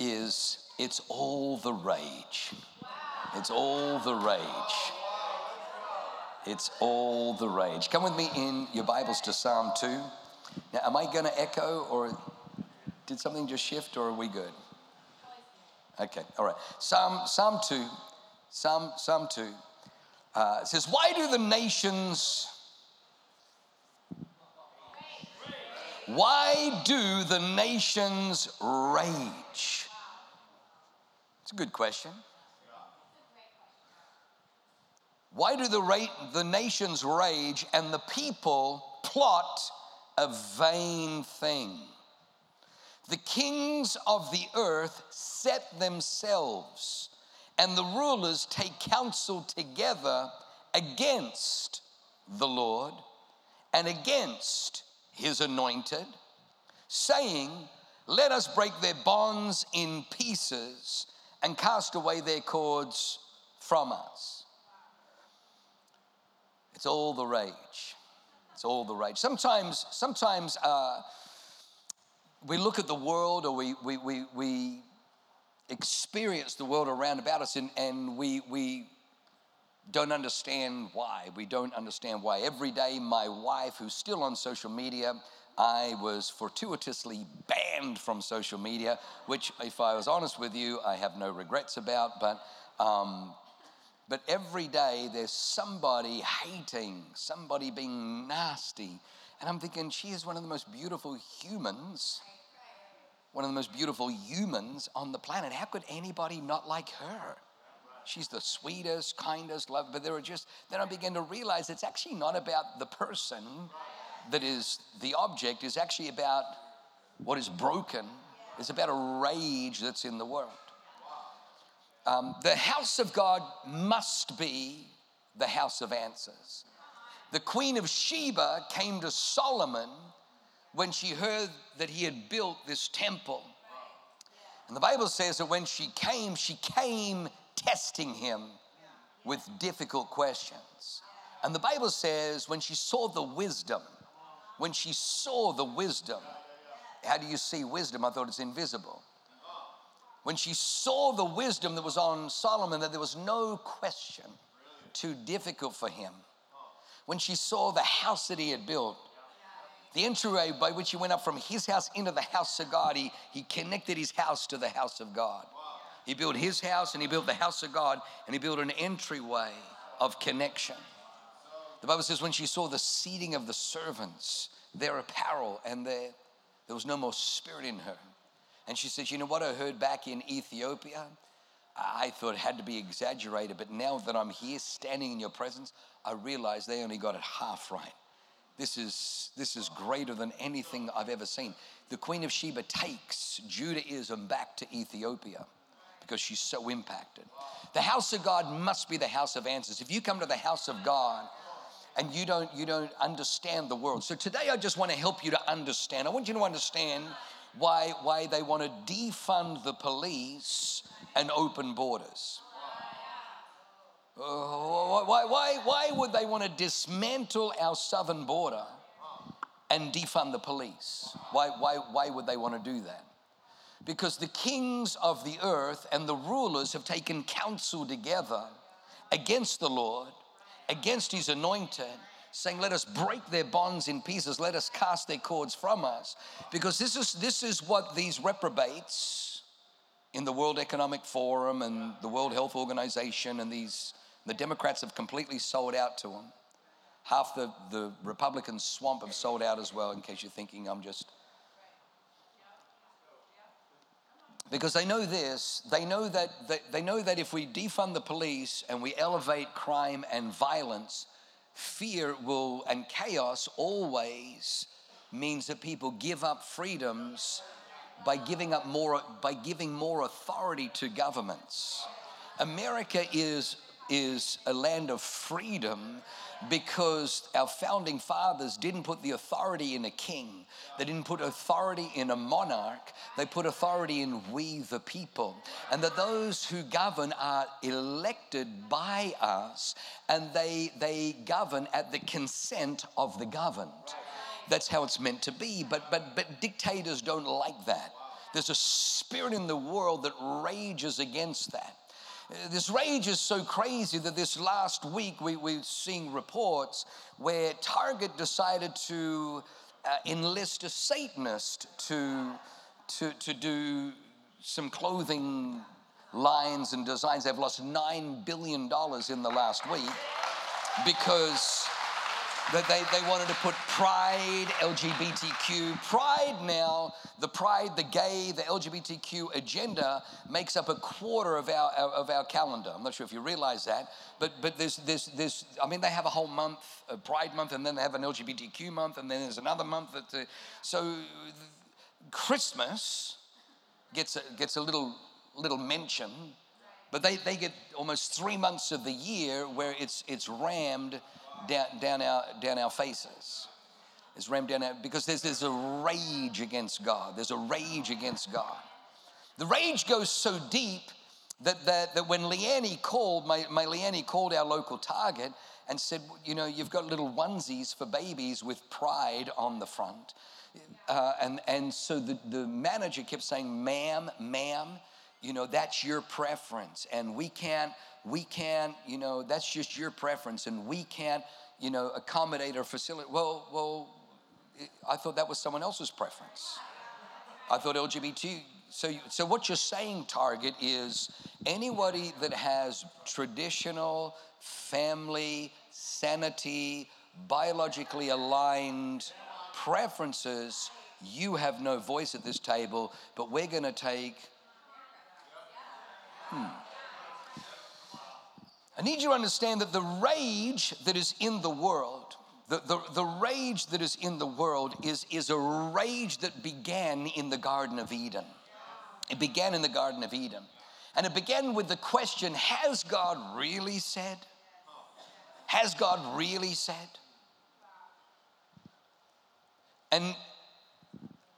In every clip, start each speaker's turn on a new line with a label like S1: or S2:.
S1: is It's All the Rage. It's All the Rage. It's All the Rage. Come with me in your Bibles to Psalm 2. Now, am I going to echo or did something just shift or are we good? Okay, all right. Psalm, Psalm 2, Psalm, Psalm 2 uh, it says, Why do the nations Why do the nations rage? It's a good question. Why do the, ra- the nations rage and the people plot a vain thing? The kings of the earth set themselves, and the rulers take counsel together against the Lord and against his anointed, saying, Let us break their bonds in pieces and cast away their cords from us. It's all the rage. It's all the rage. Sometimes, sometimes uh, we look at the world or we, we, we, we experience the world around about us and, and we, we don't understand why. We don't understand why. Every day, my wife, who's still on social media, I was fortuitously banned from social media, which, if I was honest with you, I have no regrets about. But, um, but every day there's somebody hating, somebody being nasty. And I'm thinking, she is one of the most beautiful humans, one of the most beautiful humans on the planet. How could anybody not like her? She's the sweetest, kindest, love. But there are just, then I begin to realize it's actually not about the person that is the object, is actually about what is broken. It's about a rage that's in the world. Um, the house of God must be the house of answers. The Queen of Sheba came to Solomon when she heard that he had built this temple. And the Bible says that when she came, she came testing him with difficult questions. And the Bible says when she saw the wisdom, when she saw the wisdom, how do you see wisdom? I thought it's invisible. When she saw the wisdom that was on Solomon, that there was no question too difficult for him. When she saw the house that he had built, the entryway by which he went up from his house into the house of God, he, he connected his house to the house of God. He built his house and he built the house of God and he built an entryway of connection. The Bible says when she saw the seating of the servants, their apparel, and their, there was no more spirit in her. And she says, You know what I heard back in Ethiopia? I thought it had to be exaggerated, but now that I'm here standing in your presence, I realize they only got it half right. This is, this is greater than anything I've ever seen. The Queen of Sheba takes Judaism back to Ethiopia because she's so impacted. The house of God must be the house of answers. If you come to the house of God, and you don't you don't understand the world. So today I just want to help you to understand. I want you to understand why why they want to defund the police and open borders. Uh, why, why, why would they want to dismantle our southern border and defund the police? Why, why, why would they want to do that? Because the kings of the earth and the rulers have taken counsel together against the Lord, against his anointed, saying, Let us break their bonds in pieces, let us cast their cords from us. Because this is, this is what these reprobates in the World Economic Forum and the World Health Organization and these, the Democrats have completely sold out to them. Half the, the Republican swamp have sold out as well, in case you're thinking I'm just because they know this they know that they know that if we defund the police and we elevate crime and violence fear will and chaos always means that people give up freedoms by giving up more, by giving more authority to governments. America is, is a land of freedom because our founding fathers didn't put the authority in a king. They didn't put authority in a monarch. They put authority in we the people. And that those who govern are elected by us and they, they govern at the consent of the governed. That's how it's meant to be. But, but, but dictators don't like that. There's a spirit in the world that rages against that. This rage is so crazy that this last week we, we're seeing reports where Target decided to uh, enlist a Satanist to, to, to do some clothing lines and designs. They've lost $9 billion in the last week because that they, they wanted to put pride, LGBTQ. Pride now, the pride, the gay, the LGBTQ agenda makes up a quarter of our, of our calendar. I'm not sure if you realize that, but, but there's, there's, there's, I mean, they have a whole month, a Pride month, and then they have an LGBTQ month, and then there's another month. That, uh, so Christmas gets a, gets a little, little mention, but they, they get almost three months of the year where it's, it's rammed down, down, our, down our faces. It's rammed down our, because there's, there's a rage against God. There's a rage against God. The rage goes so deep that, that, that when Leanne called, my, my Leanne called our local Target and said, you know, you've got little onesies for babies with pride on the front. Uh, and, and so the, the manager kept saying, ma'am, ma'am, you know, that's your preference. And we can't, we can't, you know, that's just your preference, and we can't, you know, accommodate or facilitate. Well, well, I thought that was someone else's preference. I thought LGBT. So, so what you're saying, Target, is anybody that has traditional, family, sanity, biologically aligned preferences, you have no voice at this table, but we're going to take. Hmm. I need you to understand that the rage that is in the world, the, the, the rage that is in the world is, is a rage that began in the Garden of Eden. It began in the Garden of Eden. And it began with the question Has God really said? Has God really said? And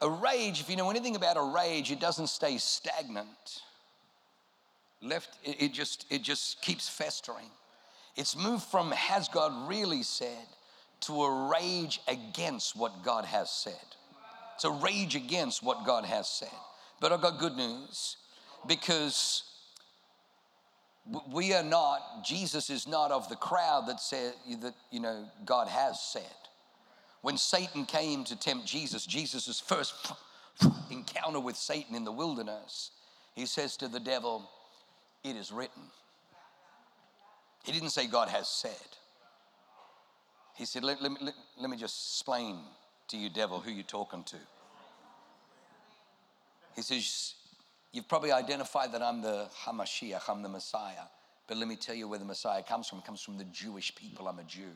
S1: a rage, if you know anything about a rage, it doesn't stay stagnant left it just it just keeps festering. It's moved from has god really said to a rage against what god has said. It's a rage against what god has said. But i've got good news because we are not jesus is not of the crowd that said that you know god has said. When satan came to tempt jesus jesus' first encounter with satan in the wilderness he says to the devil it is written. He didn't say God has said. He said, let, let, let, let me just explain to you, devil, who you're talking to. He says, You've probably identified that I'm the Hamashiach, I'm the Messiah. But let me tell you where the Messiah comes from. It comes from the Jewish people. I'm a Jew.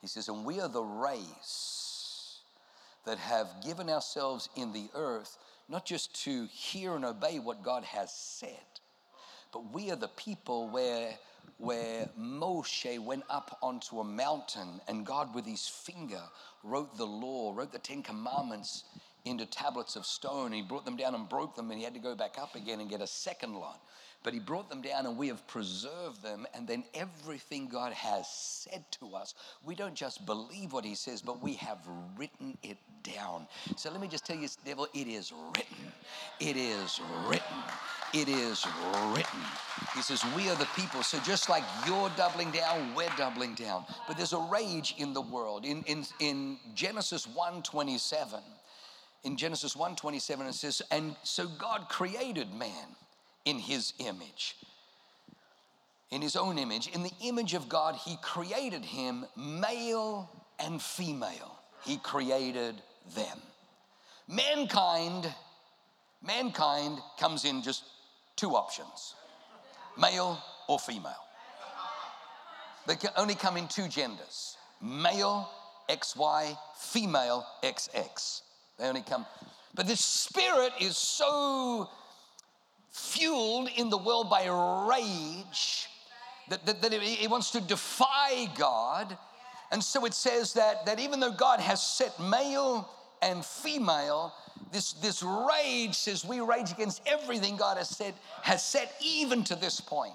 S1: He says, And we are the race that have given ourselves in the earth not just to hear and obey what God has said, but we are the people where, where Moshe went up onto a mountain and God, with his finger, wrote the law, wrote the Ten Commandments into tablets of stone. He brought them down and broke them, and he had to go back up again and get a second lot. But he brought them down, and we have preserved them. And then everything God has said to us, we don't just believe what he says, but we have written it down. So let me just tell you, devil, it is written. It is written. It is written. He says, We are the people. So just like you're doubling down, we're doubling down. But there's a rage in the world. In, in, in Genesis 1 27, in Genesis 1 27, it says, And so God created man in his image. In his own image. In the image of God, he created him, male and female. He created them. Mankind, mankind comes in just two options male or female. They can only come in two genders male, XY, female, XX. They only come. But this spirit is so fueled in the world by rage that, that, that it, it wants to defy God. And so it says that, that even though God has set male and female, this, this rage says we rage against everything God has said, has said even to this point.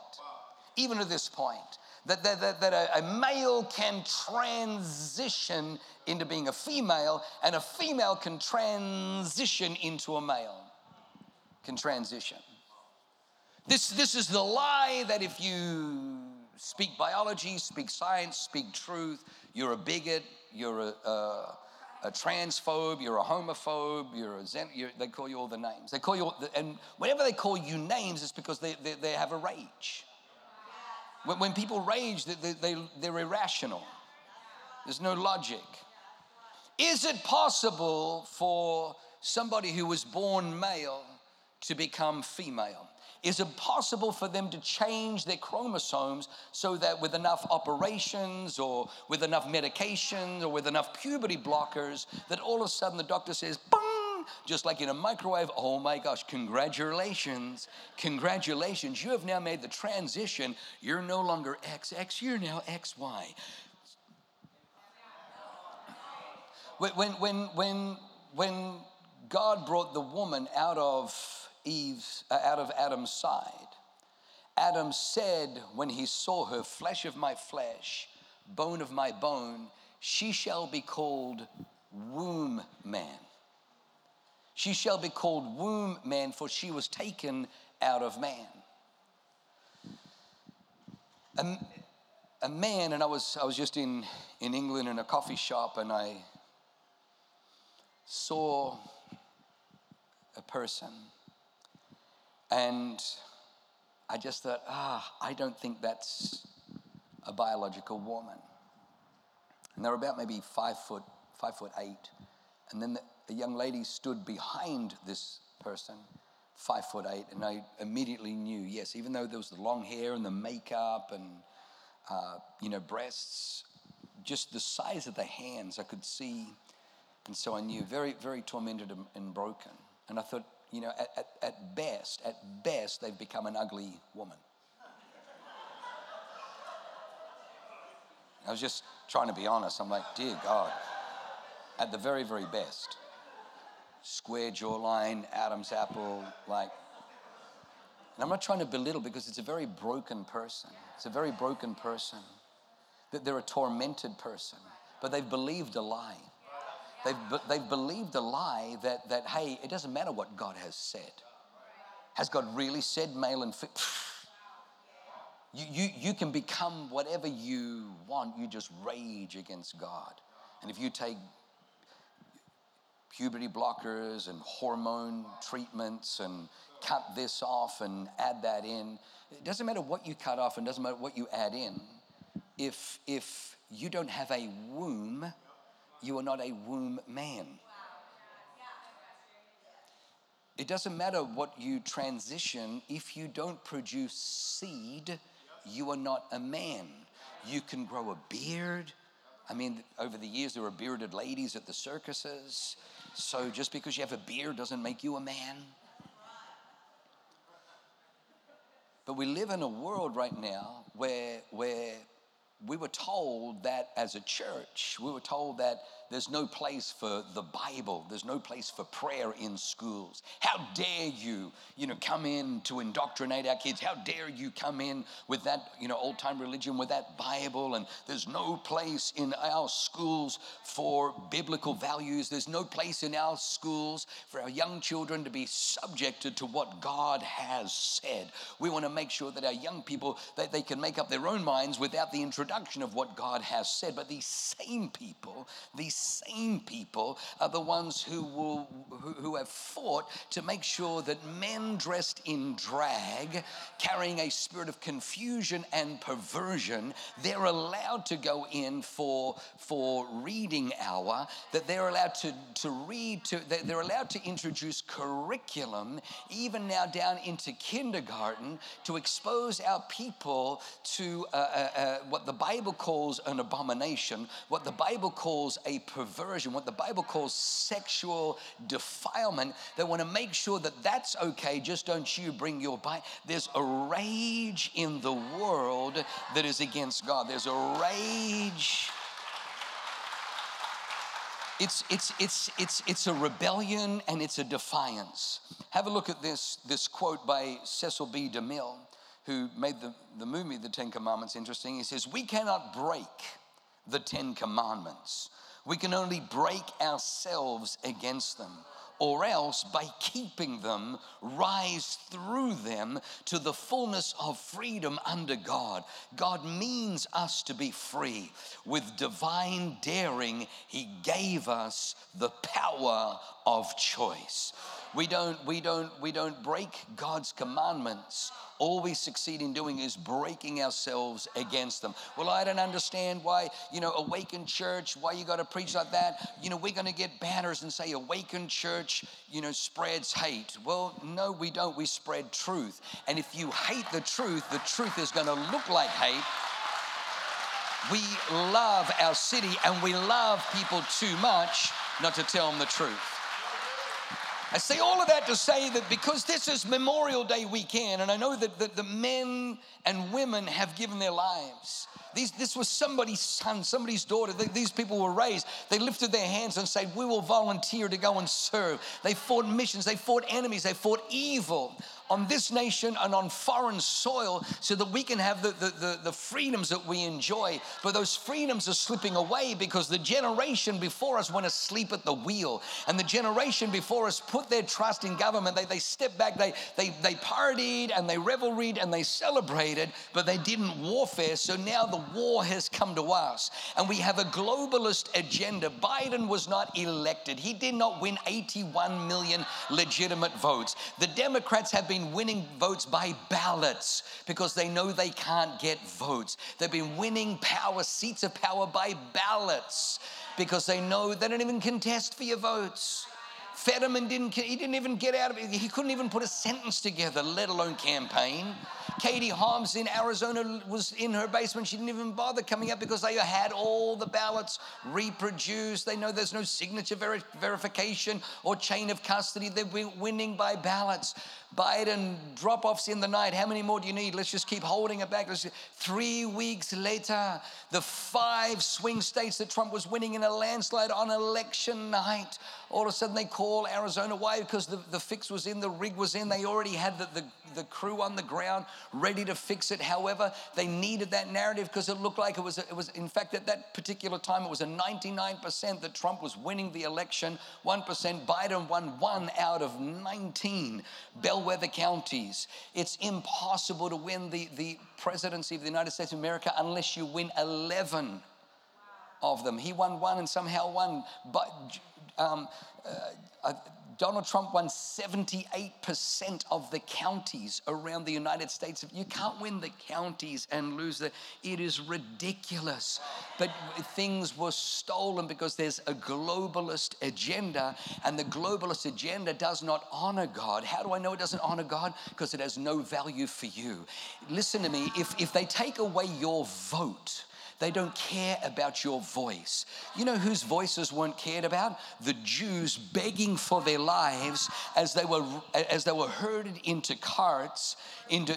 S1: Even to this point. That, that, that, that a, a male can transition into being a female, and a female can transition into a male. Can transition. This, this is the lie that if you speak biology, speak science, speak truth, you're a bigot, you're a, a, a transphobe, you're a homophobe, you're a zen, you're, they call you all the names. They call you, all, and whenever they call you names, it's because they, they, they have a rage. When, when people rage, they, they, they're irrational. There's no logic. Is it possible for somebody who was born male to become female? Is it possible for them to change their chromosomes so that with enough operations or with enough medications or with enough puberty blockers that all of a sudden the doctor says, Bong! just like in a microwave, oh my gosh, congratulations, congratulations, you have now made the transition. You're no longer XX, you're now XY. When, when, when, when God brought the woman out of Eve's, uh, out of Adam's side. Adam said when he saw her, flesh of my flesh, bone of my bone, she shall be called womb man. She shall be called womb man, for she was taken out of man. A, a man, and I was, I was just in, in England in a coffee shop, and I saw a person and I just thought, ah, I don't think that's a biological woman. And they were about maybe five foot, five foot eight. And then the, a young lady stood behind this person, five foot eight, and I immediately knew, yes, even though there was the long hair and the makeup and, uh, you know, breasts, just the size of the hands I could see. And so I knew, very, very tormented and, and broken. And I thought, you know, at, at, at best, at best, they've become an ugly woman. I was just trying to be honest. I'm like, dear God, at the very, very best, square jawline, Adam's apple, like. And I'm not trying to belittle because it's a very broken person. It's a very broken person. That they're a tormented person, but they've believed a lie. They've, they've believed the lie that, that, hey, it doesn't matter what God has said. Has God really said male and female? You, you, you can become whatever you want, you just rage against God. And if you take puberty blockers and hormone treatments and cut this off and add that in, it doesn't matter what you cut off and doesn't matter what you add in. If, if you don't have a womb, you are not a womb man. It doesn't matter what you transition, if you don't produce seed, you are not a man. You can grow a beard. I mean, over the years, there were bearded ladies at the circuses. So just because you have a beard doesn't make you a man. But we live in a world right now where, where we were told that as a church, we were told that there's no place for the Bible. There's no place for prayer in schools. How dare you, you know, come in to indoctrinate our kids? How dare you come in with that, you know, old time religion with that Bible? And there's no place in our schools for biblical values. There's no place in our schools for our young children to be subjected to what God has said. We want to make sure that our young people that they can make up their own minds without the introduction of what God has said. But these same people, these same people are the ones who will who, who have fought to make sure that men dressed in drag, carrying a spirit of confusion and perversion, they're allowed to go in for for reading hour. That they're allowed to to read to they're allowed to introduce curriculum even now down into kindergarten to expose our people to uh, uh, uh, what the Bible calls an abomination, what the Bible calls a perversion, what the Bible calls sexual defilement. They want to make sure that that's okay, just don't you bring your bite. There's a rage in the world that is against God. There's a rage it's, it's, it's, it's, it's a rebellion and it's a defiance. Have a look at this, this quote by Cecil B. DeMille, who made the, the movie The Ten Commandments interesting. He says, We cannot break the Ten Commandments, we can only break ourselves against them or else by keeping them, rise through them to the fullness of freedom under God. God means us to be free. With divine daring, He gave us the power of choice. We don't, we don't, we don't break God's commandments all we succeed in doing is breaking ourselves against them. Well, I don't understand why, you know, Awaken Church, why you got to preach like that. You know, we're going to get banners and say Awaken Church, you know, spreads hate. Well, no, we don't. We spread truth. And if you hate the truth, the truth is going to look like hate. We love our city and we love people too much not to tell them the truth. I say all of that to say that because this is Memorial Day weekend, and I know that the, the men and women have given their lives. These, this was somebody's son, somebody's daughter. These people were raised. They lifted their hands and said, We will volunteer to go and serve. They fought missions, they fought enemies, they fought evil on this nation and on foreign soil so that we can have the, the, the, the, freedoms that we enjoy. But those freedoms are slipping away because the generation before us went asleep at the wheel. And the generation before us put their trust in government. They, they stepped back, they, they, they partied and they revelried and they celebrated, but they didn't warfare. So now the war has come to us. And we have a globalist agenda. Biden was not elected, he did not win 81 million legitimate votes. The Democrats have been been winning votes by ballots because they know they can't get votes. They've been winning power, seats of power by ballots because they know they don't even contest for your votes. Fetterman didn't, he didn't even get out of it. He couldn't even put a sentence together, let alone campaign. Katie Hobbs in Arizona was in her basement. She didn't even bother coming up because they had all the ballots reproduced. They know there's no signature ver- verification or chain of custody. They're winning by ballots. Biden drop offs in the night. How many more do you need? Let's just keep holding it back. Three weeks later, the five swing states that Trump was winning in a landslide on election night, all of a sudden they call Arizona. Why? Because the, the fix was in, the rig was in. They already had the, the, the crew on the ground ready to fix it. However, they needed that narrative because it looked like it was, it was, in fact, at that particular time, it was a 99% that Trump was winning the election, 1% Biden won one out of 19 bellwether counties. It's impossible to win the, the presidency of the United States of America unless you win 11 of them. He won one and somehow won. But um, uh, Donald Trump won 78% of the counties around the United States. You can't win the counties and lose the. It is ridiculous. But things were stolen because there's a globalist agenda, and the globalist agenda does not honor God. How do I know it doesn't honor God? Because it has no value for you. Listen to me. If if they take away your vote they don't care about your voice. You know whose voices weren't cared about? The Jews begging for their lives as they were as they were herded into carts, into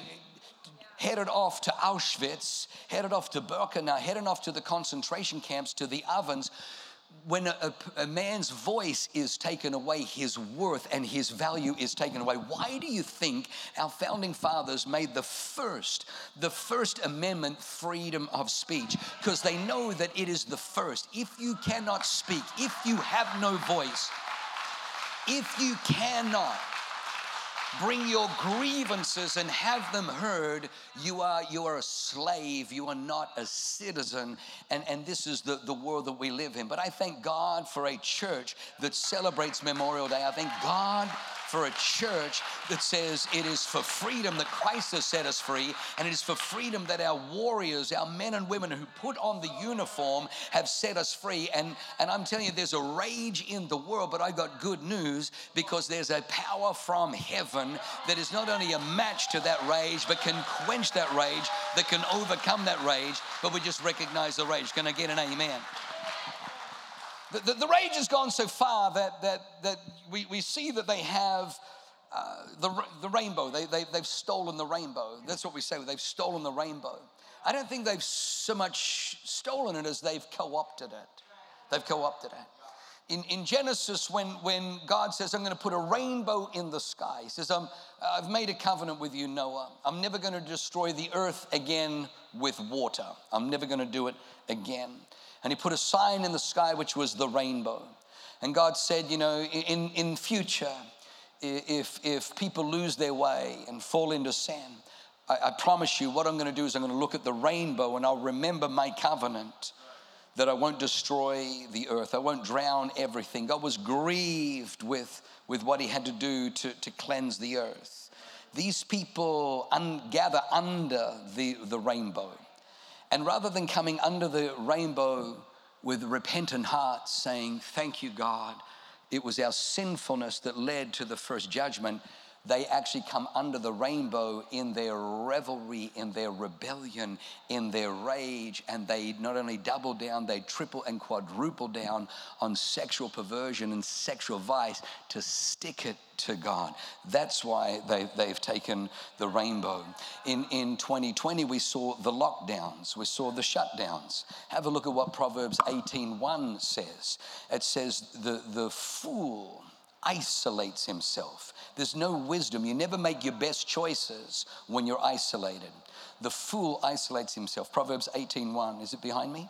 S1: headed off to Auschwitz, headed off to Birkenau, headed off to the concentration camps, to the ovens when a, a, man's voice is taken away, his worth and his value is taken away. Why do you think our founding fathers made the first, the First Amendment freedom of speech? Because they know that it is the first. If you cannot speak, if you have no voice, if you cannot bring your grievances and have them heard, you are, you are a slave, you are not a citizen. And, and this is the, the world that we live in. But I thank God for a church that celebrates Memorial Day. I thank God for a church that says it is for freedom that Christ has set us free, and it is for freedom that our warriors, our men and women who put on the uniform, have set us free. And, and I'm telling you, there's a rage in the world, but I've got good news because there's a power from heaven that is not only a match to that rage, but can quench that rage, that can overcome that rage. But we just recognize the rage. Can I get an amen? The, the, rage has gone so far that, that, that we, we see that they have uh, the, the rainbow. They, they, they've stolen the rainbow. That's what we say, they've stolen the rainbow. I don't think they've so much stolen it as they've co opted it. They've co opted it. In, in Genesis, when, when God says, I'm going to put a rainbow in the sky, He says, i I've made a covenant with you, Noah. I'm never going to destroy the earth again with water. I'm never going to do it again. And He put a sign in the sky, which was the rainbow. And God said, You know, in, in future, if, if people lose their way and fall into sin, I, I promise you, what I'm going to do is I'm going to look at the rainbow and I'll remember my covenant that I won't destroy the earth, I won't drown everything. God was grieved with, with what he had to do to, to cleanse the earth. These people un, gather under the, the rainbow. And rather than coming under the rainbow with repentant hearts saying, Thank you, God, it was our sinfulness that led to the first judgment they actually come under the rainbow in their revelry, in their rebellion, in their rage, and they not only double down, they triple and quadruple down on sexual perversion and sexual vice to stick it to God. That's why they, they've taken the rainbow. In, in 2020, we saw the lockdowns, we saw the shutdowns. Have a look at what Proverbs 18.1 says. It says, the, the fool isolates himself. There's no wisdom. You never make your best choices when you're isolated. The fool isolates himself. Proverbs 18:1. Is it behind me?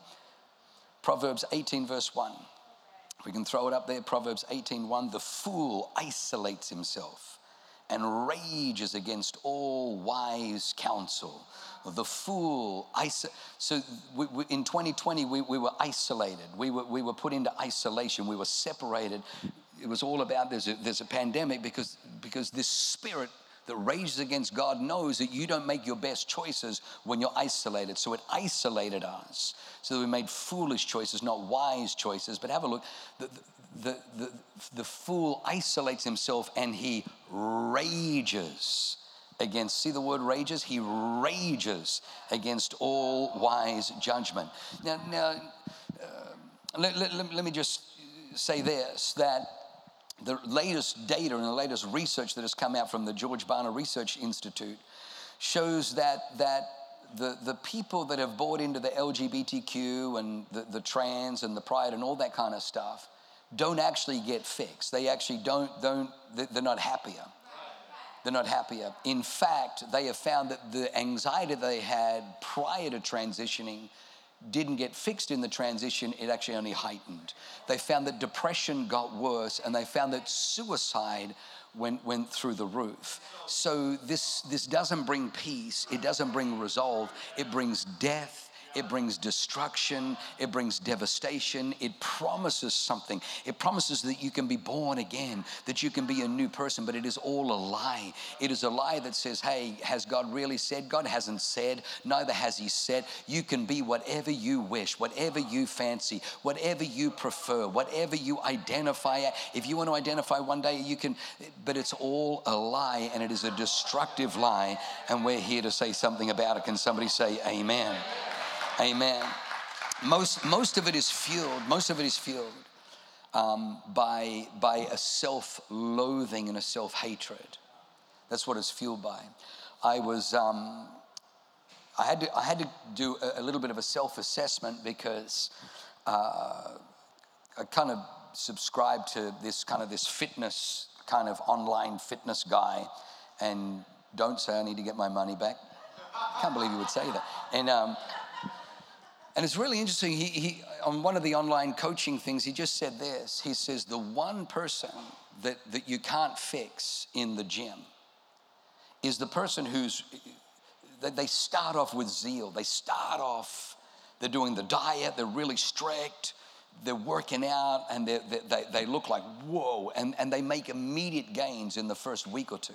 S1: Proverbs 18 verse 1. We can throw it up there. Proverbs 18:1. The fool isolates himself and rages against all wise counsel. The fool, so we, we, in 2020, we, we were isolated. We were, we were put into isolation. We were separated it was all about there's a, there's a pandemic because, because this spirit that rages against God knows that you don't make your best choices when you're isolated. So it isolated us. So we made foolish choices, not wise choices. But have a look. The, the, the, the fool isolates himself and he rages against, see the word rages? He rages against all wise judgment. Now, now uh, let, let, let me just say this that the latest data and the latest research that has come out from the George Barna Research Institute shows that, that the, the people that have bought into the LGBTQ and the, the trans and the pride and all that kind of stuff don't actually get fixed. They actually don't, don't they're not happier. They're not happier. In fact, they have found that the anxiety they had prior to transitioning didn't get fixed in the transition, it actually only heightened. They found that depression got worse and they found that suicide went, went through the roof. So this, this doesn't bring peace, it doesn't bring resolve, it brings death it brings destruction, it brings devastation, it promises something. It promises that you can be born again, that you can be a new person, but it is all a lie. It is a lie that says, hey, has God really said? God hasn't said, neither has He said. You can be whatever you wish, whatever you fancy, whatever you prefer, whatever you identify. If you want to identify one day, you can, but it's all a lie and it is a destructive lie, and we're here to say something about it. Can somebody say, Amen? Amen. Most, most of it is fueled, most of it is fueled um, by, by a self loathing and a self hatred. That's what it's fueled by. I was, um, I, had to, I had to do a, a little bit of a self assessment because uh, I kind of subscribe to this kind of this fitness, kind of online fitness guy, and don't say I need to get my money back. I can't believe you would say that. And um, and it's really interesting. He, he, on one of the online coaching things, he just said this. He says, The one person that, that you can't fix in the gym is the person who's, they start off with zeal. They start off, they're doing the diet, they're really strict, they're working out, and they, they, they look like, whoa, and, and they make immediate gains in the first week or two.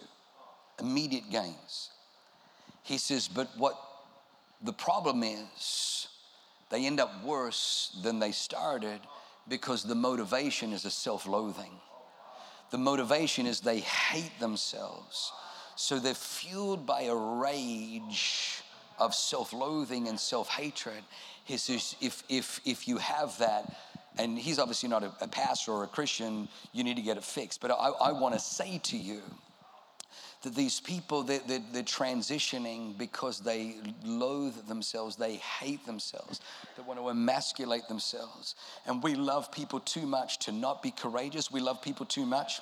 S1: Immediate gains. He says, But what the problem is, they end up worse than they started because the motivation is a self loathing. The motivation is they hate themselves. So they're fueled by a rage of self loathing and self hatred. He says, if, if, if you have that, and he's obviously not a, a pastor or a Christian, you need to get it fixed. But I, I want to say to you, that these people they're, they're, they're, transitioning because they loathe themselves they hate themselves they want to emasculate themselves. And we love people too much to not be courageous. We love people too much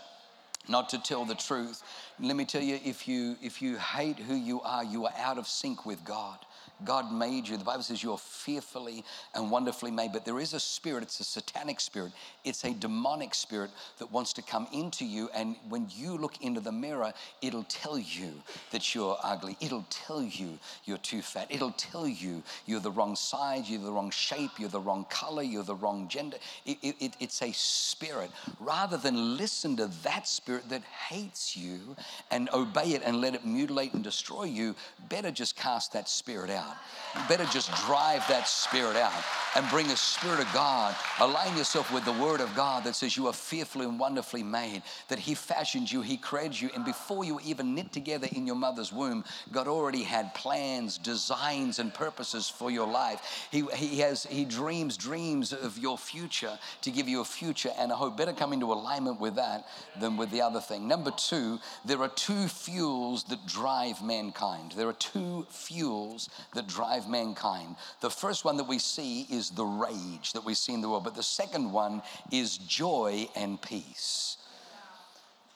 S1: not to tell the truth. Let me tell you if you if you hate who you are you are out of sync with god God made you. The Bible says you're fearfully and wonderfully made, but there is a spirit, it's a satanic spirit, it's a demonic spirit that wants to come into you. And when you look into the mirror, it'll tell you that you're ugly. It'll tell you you're too fat. It'll tell you you're the wrong size, you're the wrong shape, you're the wrong color, you're the wrong gender. It, it, it's a spirit. Rather than listen to that spirit that hates you and obey it and let it mutilate and destroy you, better just cast that spirit out. You better just drive that spirit out and bring a spirit of God. Align yourself with the word of God that says you are fearfully and wonderfully made, that He fashioned you, He created you, and before you were even knit together in your mother's womb, God already had plans, designs, and purposes for your life. He, he has He dreams dreams of your future to give you a future and a hope. Better come into alignment with that than with the other thing. Number two, there are two fuels that drive mankind. There are two fuels that drive mankind. The first one that we see is the rage that we see in the world, but the second one is joy and peace.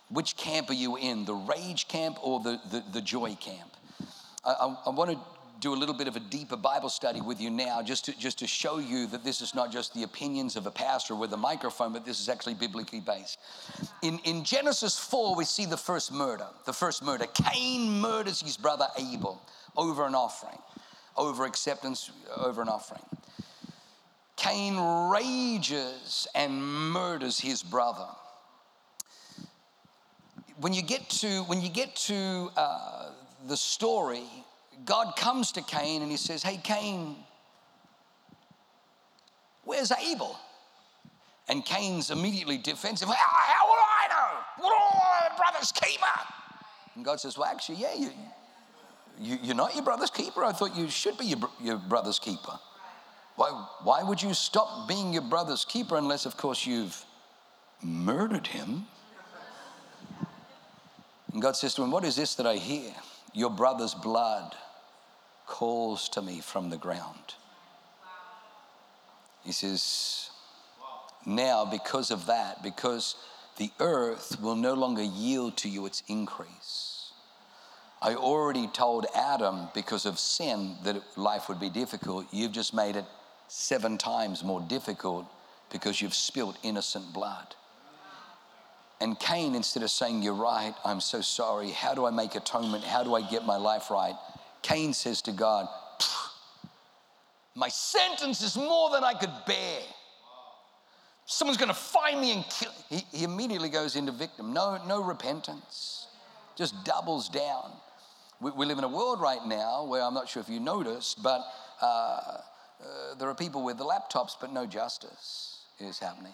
S1: Which camp are you in, the rage camp or the, the, the joy camp? I, I, I want to do a little bit of a deeper Bible study with you now, just to, just to show you that this is not just the opinions of a pastor with a microphone, but this is actually biblically based. In, in Genesis 4, we see the first murder. The first murder. Cain murders his brother Abel over an offering over acceptance, over an offering. Cain rages and murders his brother. When you get to, when you get to uh, the story, God comes to Cain and he says, Hey, Cain, where's Abel? And Cain's immediately defensive. How, how would I know? What are my brother's keeper? And God says, Well, actually, yeah, you, you, are not your brother's keeper. I thought you should be your, your brother's keeper. Why, why would you stop being your brother's keeper unless, of course, you've murdered him? And God says to him, What is this that I hear? Your brother's blood calls to me from the ground. He says, Now, because of that, because the earth will no longer yield to you its increase I already told Adam because of sin that life would be difficult. You've just made it seven times more difficult because you've spilt innocent blood. And Cain, instead of saying, You're right, I'm so sorry, how do I make atonement? How do I get my life right? Cain says to God, My sentence is more than I could bear. Someone's gonna find me and kill. He, he immediately goes into victim. No, no repentance, just doubles down we, we live in a world right now where I'm not sure if you noticed, but uh, uh, there are people with the laptops, but no justice is happening.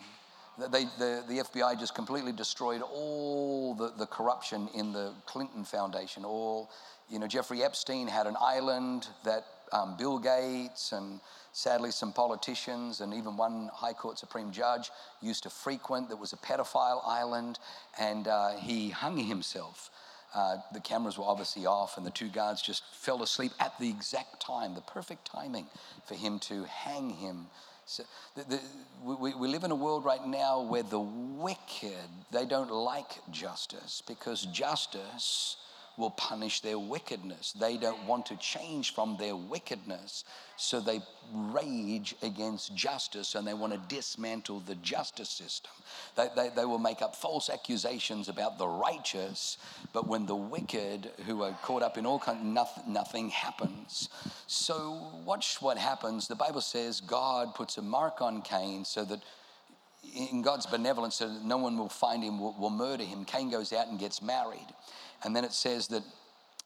S1: They, the, the FBI just completely destroyed all the, the corruption in the Clinton Foundation. All, you know, Jeffrey Epstein had an island that um, Bill Gates and sadly some politicians and even one High Court Supreme Judge used to frequent that was a pedophile island, and uh, he hung himself uh, the cameras were obviously off, and the two guards just fell asleep at the exact time, the perfect timing for him to hang him. So the, the, we, we live in a world right now where the wicked, they don't like justice because justice will punish their wickedness. They don't want to change from their wickedness, so they rage against justice and they want to dismantle the justice system. They, they, they will make up false accusations about the righteous, but when the wicked, who are caught up in all kinds, nothing, nothing happens. So watch what happens. The Bible says God puts a mark on Cain so that in God's benevolence, so that no one will find him, will, will murder him. Cain goes out and gets married. And then it says that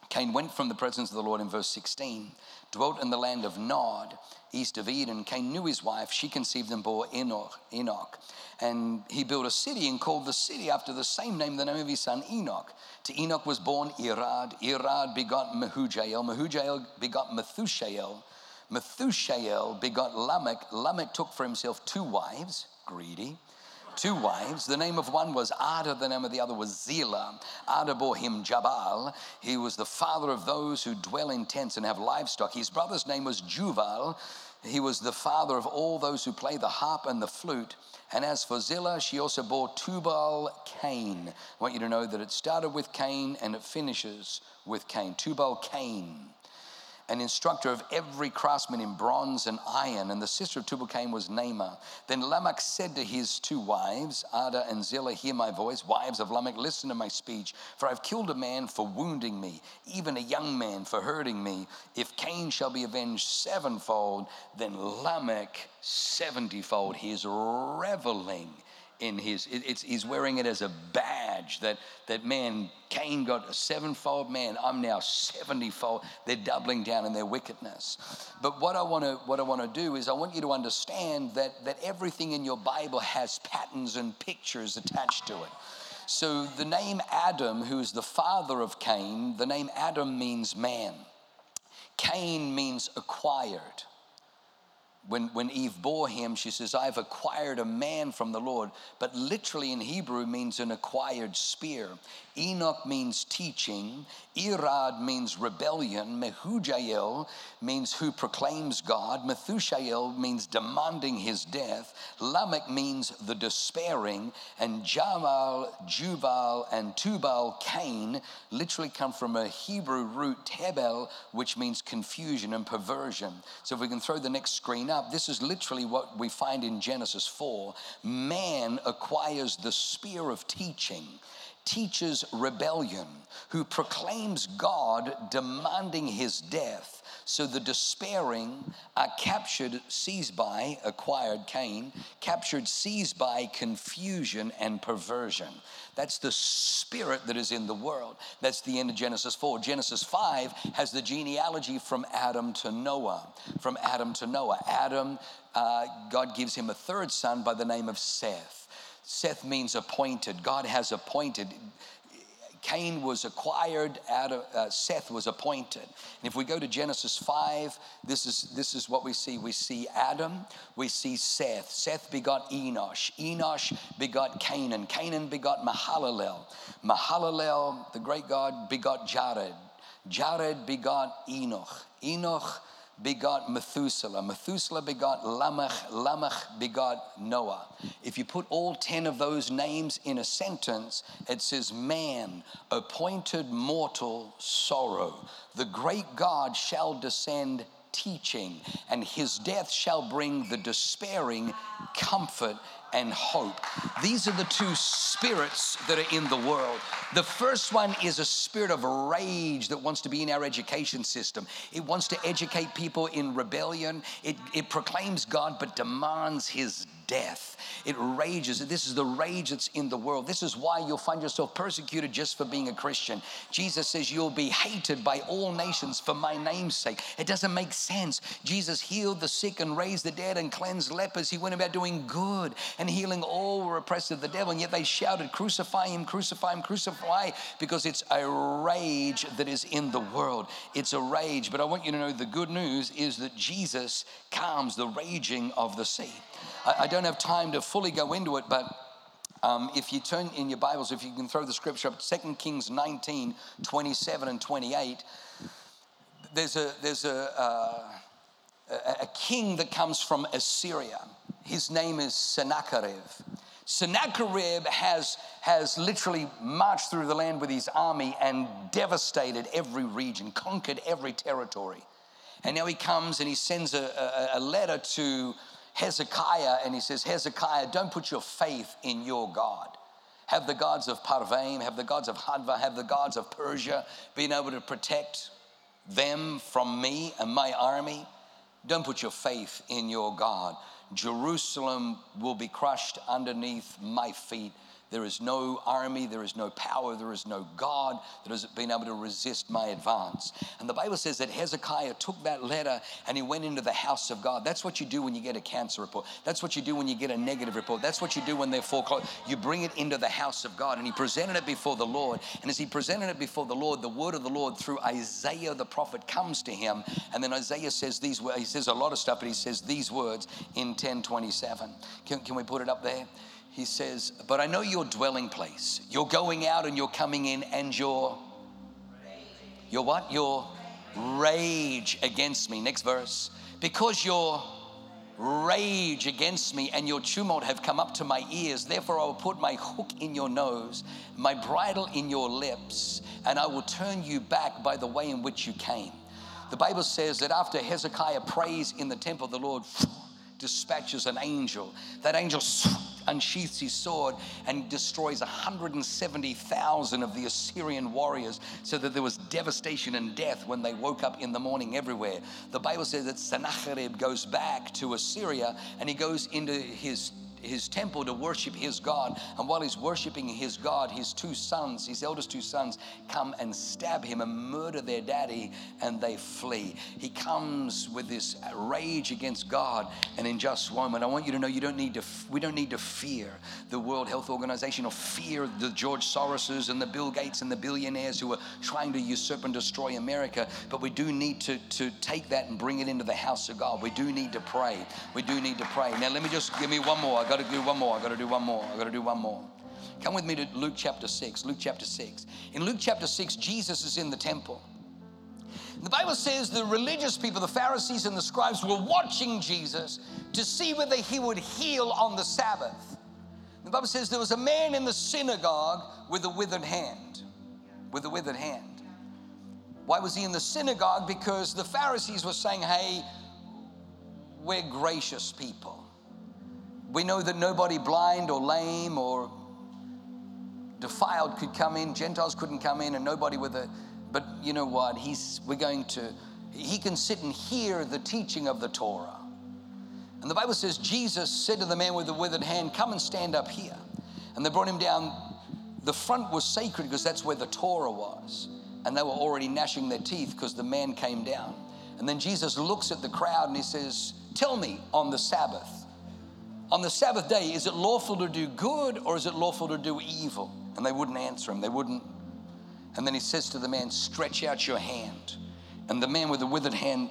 S1: Cain went from the presence of the Lord in verse 16, dwelt in the land of Nod, east of Eden. Cain knew his wife. She conceived and bore Enoch. Enoch. And he built a city and called the city after the same name, the name of his son Enoch. To Enoch was born Irad. Irad begot Mehujael. Mehujael begot Methushael. Methushael begot Lamech. Lamech took for himself two wives. greedy. Two wives. The name of one was Ada, the name of the other was Zillah. Ada bore him Jabal. He was the father of those who dwell in tents and have livestock. His brother's name was Juval. He was the father of all those who play the harp and the flute. And as for Zillah, she also bore Tubal Cain. I want you to know that it started with Cain and it finishes with Cain. Tubal Cain an instructor of every craftsman in bronze and iron, and the sister of Tubal-Cain was Naamah. Then Lamech said to his two wives, Ada and Zillah, hear my voice. Wives of Lamech, listen to my speech. For I've killed a man for wounding me, even a young man for hurting me. If Cain shall be avenged sevenfold, then Lamech seventyfold. He is reveling in his, it's, he's wearing it as a badge that, that man, Cain got a sevenfold man, I'm now 70fold. They're doubling down in their wickedness. But what I want to, what I want to do is I want you to understand that, that everything in your Bible has patterns and pictures attached to it. So the name Adam, who is the father of Cain, the name Adam means man. Cain means acquired when, when Eve bore him, she says, I've acquired a man from the Lord. But literally in Hebrew means an acquired spear. Enoch means teaching. Irad means rebellion. Mehujael means who proclaims God. Methushael means demanding his death. Lamech means the despairing. And Jamal, Juval, and Tubal, Cain literally come from a Hebrew root, Tebel, which means confusion and perversion. So if we can throw the next screen up, this is literally what we find in Genesis 4. Man acquires the spear of teaching teaches rebellion, who proclaims God demanding his death. So the despairing are captured, seized by, acquired Cain, captured, seized by confusion and perversion. That's the spirit that is in the world. That's the end of Genesis 4. Genesis 5 has the genealogy from Adam to Noah. From Adam to Noah. Adam, uh, God gives him a third son by the name of Seth. Seth means appointed. God has appointed. Cain was acquired, Adam, uh, Seth was appointed. And if we go to Genesis 5, this is, this is what we see. We see Adam, we see Seth. Seth begot Enosh. Enosh begot Cainan. Cainan begot Mahalalel. Mahalalel, the great God, begot Jared. Jared begot Enoch. Enoch begot Methuselah. Methuselah begot Lamech. Lamech begot Noah. If you put all 10 of those names in a sentence, it says, Man, appointed mortal sorrow. The great God shall descend teaching, and his death shall bring the despairing comfort and hope. These are the two spirits that are in the world. The first one is a spirit of rage that wants to be in our education system. It wants to educate people in rebellion. It, it proclaims God but demands his death. It rages. This is the rage that's in the world. This is why you'll find yourself persecuted just for being a Christian. Jesus says you'll be hated by all nations for my name's sake. It doesn't make sense. Jesus healed the sick and raised the dead and cleansed lepers. He went about doing good and healing all who were oppressed of the devil. And yet they shouted, Crucify him, crucify him, crucify, because it's a rage that is in the world. It's a rage. But I want you to know the good news is that Jesus calms the raging of the sea. I, I don't have time to fully go into it, but um, if you turn in your Bibles, if you can throw the scripture up, 2 Kings 19, 27 and 28, there's a, there's a, uh, a, king that comes from Assyria. His name is Sennacherib. Sennacherib has, has literally marched through the land with his army and devastated every region, conquered every territory. And now he comes and he sends a, a, a letter to Hezekiah and he says, Hezekiah, don't put your faith in your God. Have the gods of Parvaim, have the gods of Hadva, have the gods of Persia been able to protect them from me and my army? Don't put your faith in your God. Jerusalem will be crushed underneath my feet. There is no army, there is no power, there is no God that has been able to resist my advance. And the Bible says that Hezekiah took that letter and he went into the house of God. That's what you do when you get a cancer report. That's what you do when you get a negative report. That's what you do when they're foreclosed. You bring it into the house of God. And he presented it before the Lord. And as he presented it before the Lord, the word of the Lord through Isaiah the prophet comes to him. And then Isaiah says these words. He says a lot of stuff, but he says these words in 1027. Can, can we put it up there? He says, But I know your dwelling place. You're going out and you're coming in, and your your what? Your rage against me. Next verse. Because your rage against me and your tumult have come up to my ears, therefore I will put my hook in your nose, my bridle in your lips, and I will turn you back by the way in which you came. The Bible says that after Hezekiah prays in the temple, the Lord dispatches an angel. That angel unsheaths his sword and destroys 170,000 of the Assyrian warriors so that there was devastation and death when they woke up in the morning everywhere. The Bible says that Sennacherib goes back to Assyria and he goes into his his temple to worship his God. And while he's worshiping his God, his two sons, his eldest two sons, come and stab him and murder their daddy, and they flee. He comes with this rage against God, and in just one moment, I want you to know you don't need to. We don't need to fear the World Health Organization or fear the George Soroses and the Bill Gates and the billionaires who are trying to usurp and destroy America. But we do need to to take that and bring it into the house of God. We do need to pray. We do need to pray. Now, let me just give me one more got to do one more. I got to do one more. I got to do one more. Come with me to Luke chapter 6. Luke chapter 6. In Luke chapter 6, Jesus is in the temple. The Bible says the religious people, the Pharisees and the scribes, were watching Jesus to see whether he would heal on the Sabbath. The Bible says there was a man in the synagogue with a withered hand. With a withered hand. Why was he in the synagogue? Because the Pharisees were saying, hey, we're gracious people. We know that nobody blind or lame or defiled could come in, Gentiles couldn't come in, and nobody with a. But you know what? He's, we're going to, he can sit and hear the teaching of the Torah. And the Bible says Jesus said to the man with the withered hand, Come and stand up here. And they brought him down. The front was sacred because that's where the Torah was. And they were already gnashing their teeth because the man came down. And then Jesus looks at the crowd and he says, Tell me on the Sabbath, on the Sabbath day, is it lawful to do good or is it lawful to do evil? And they wouldn't answer him. They wouldn't. And then he says to the man, Stretch out your hand. And the man with the withered hand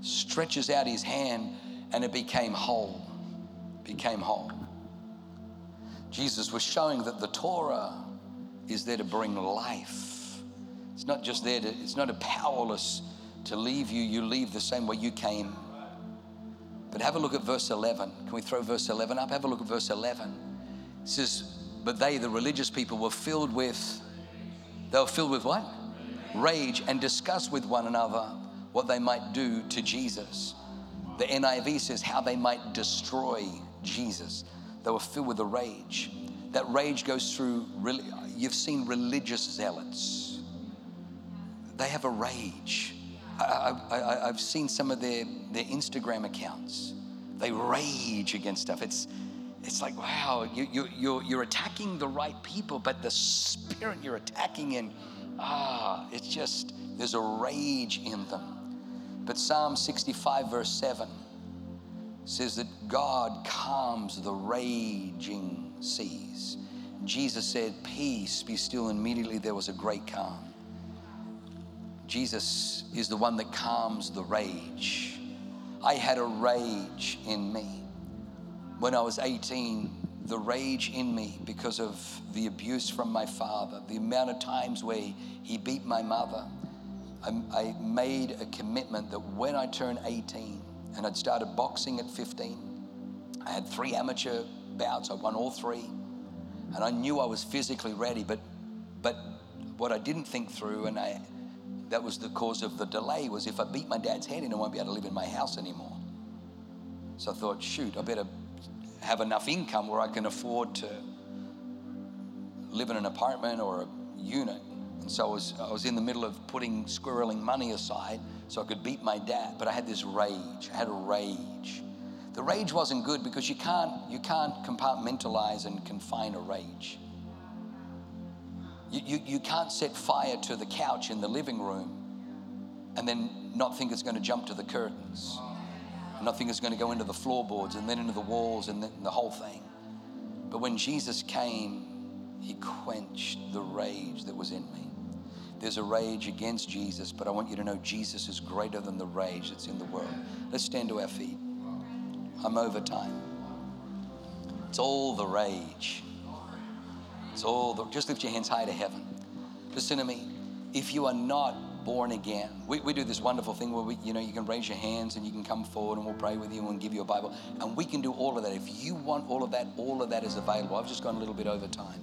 S1: stretches out his hand and it became whole. Became whole. Jesus was showing that the Torah is there to bring life. It's not just there to, it's not a powerless to leave you. You leave the same way you came but have a look at verse 11. Can we throw verse 11 up? Have a look at verse 11. It says, But they, the religious people, were filled with, they were filled with what? Rage and discussed with one another what they might do to Jesus. The NIV says how they might destroy Jesus. They were filled with a rage. That rage goes through, you've seen religious zealots. They have a rage I, have seen some of their, their Instagram accounts. They rage against stuff. It's, it's like, wow, you, you, you're, you're attacking the right people, but the spirit you're attacking in, ah, it's just, there's a rage in them. But Psalm 65, verse 7 says that God calms the raging seas. Jesus said, Peace, be still. Immediately there was a great calm. Jesus is the one that calms the rage. I had a rage in me. When I was 18, the rage in me because of the abuse from my father, the amount of times where he beat my mother, I, I made a commitment that when I turned 18 and I'd started boxing at 15, I had three amateur bouts, I won all three, and I knew I was physically ready, but, but what I didn't think through, and I, that was the cause of the delay was if I beat my dad's head in, I won't be able to live in my house anymore. So I thought, shoot, I better have enough income where I can afford to live in an apartment or a unit. And so I was, I was in the middle of putting, squirreling money aside so I could beat my dad. But I had this rage. I had a rage. The rage wasn't good because you can't, you can't compartmentalize and confine a rage. You, you, you can't set fire to the couch in the living room and then not think it's going to jump to the curtains, not think it's going to go into the floorboards and then into the walls and the, the whole thing. But when Jesus came, he quenched the rage that was in me. There's a rage against Jesus, but I want you to know Jesus is greater than the rage that's in the world. Let's stand to our feet. I'm over time. It's all the rage. The, just lift your hands high to heaven. Listen to me. If you are not born again, we, we do this wonderful thing where we, you know, you can raise your hands and you can come forward and we'll pray with you and give you a Bible. And we can do all of that. If you want all of that, all of that is available. I've just gone a little bit over time.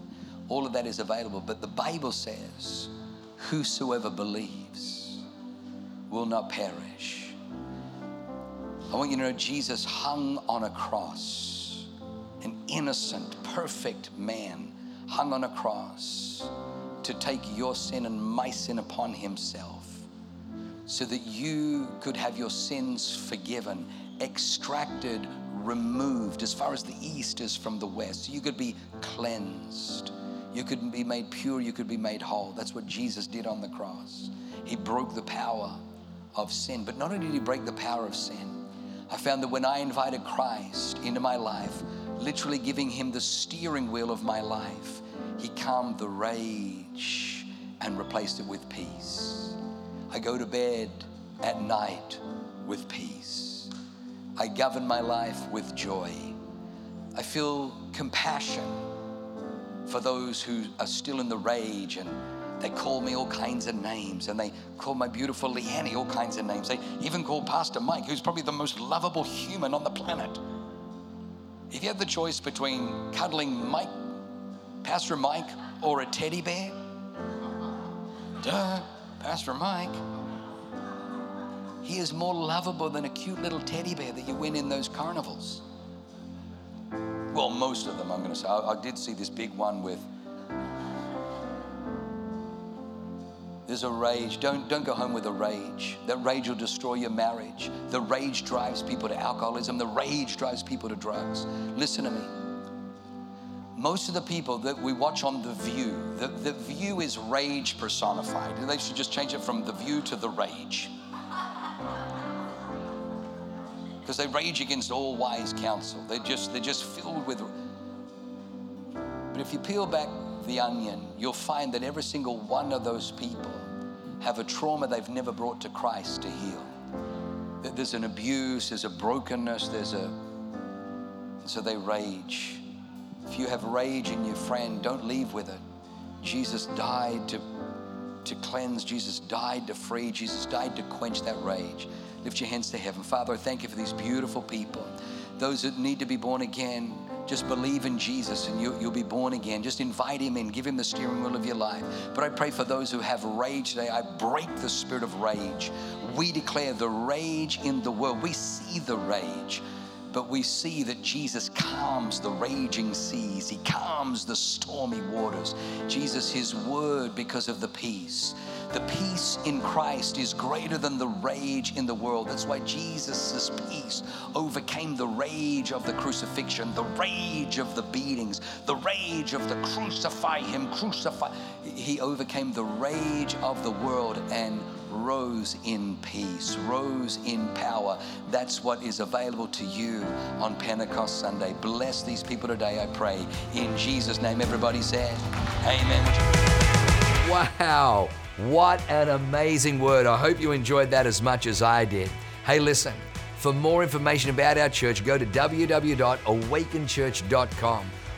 S1: All of that is available. But the Bible says, whosoever believes will not perish. I want you to know Jesus hung on a cross, an innocent, perfect man hung on a cross to take your sin and my sin upon himself so that you could have your sins forgiven, extracted, removed as far as the east is from the west. You could be cleansed. You could be made pure, you could be made whole. That's what Jesus did on the cross. He broke the power of sin. But not only did he break the power of sin, I found that when I invited Christ into my life, literally giving him the steering wheel of my life, he calmed the rage and replaced it with peace. I go to bed at night with peace. I govern my life with joy. I feel compassion for those who are still in the rage and they call me all kinds of names and they call my beautiful Leanne all kinds of names. They even call Pastor Mike, who's probably the most lovable human on the planet. If you had the choice between cuddling Mike, Pastor Mike, or a teddy bear, duh, Pastor Mike. He is more lovable than a cute little teddy bear that you win in those carnivals. Well, most of them, I'm going to say. I, I did see this big one with. There's a rage. Don't, don't go home with a rage. That rage will destroy your marriage. The rage drives people to alcoholism. The rage drives people to drugs. Listen to me. Most of the people that we watch on The View, the, the View is rage personified. They should just change it from The View to The Rage. Because they rage against all wise counsel. They just, they're just filled with. But if you peel back the onion, you'll find that every single one of those people have a trauma they've never brought to Christ to heal. That There's an abuse, there's a brokenness, there's a. So they rage. If you have rage in your friend, don't leave with it. Jesus died to, to cleanse, Jesus died to free, Jesus died to quench that rage. Lift your hands to heaven. Father, thank you for these beautiful people. Those that need to be born again, just believe in Jesus and you, will be born again. Just invite him in, give him the steering wheel of your life. But I pray for those who have rage today, I break the spirit of rage. We declare the rage in the world. We see the rage but we see that Jesus calms the raging seas, He calms the stormy waters. Jesus, His word, because of the peace. The peace in Christ is greater than the rage in the world. That's why Jesus' peace overcame the rage of the crucifixion, the rage of the beatings, the rage of the crucify Him, crucify. He overcame the rage of the world and rose in peace, rose in power. That's what is available to you on Pentecost Sunday. Bless these people today, I pray. In Jesus' name, everybody said, Amen.
S2: Wow, what an amazing word. I hope you enjoyed that as much as I did. Hey, listen, for more information about our church, go to www.awakenchurch.com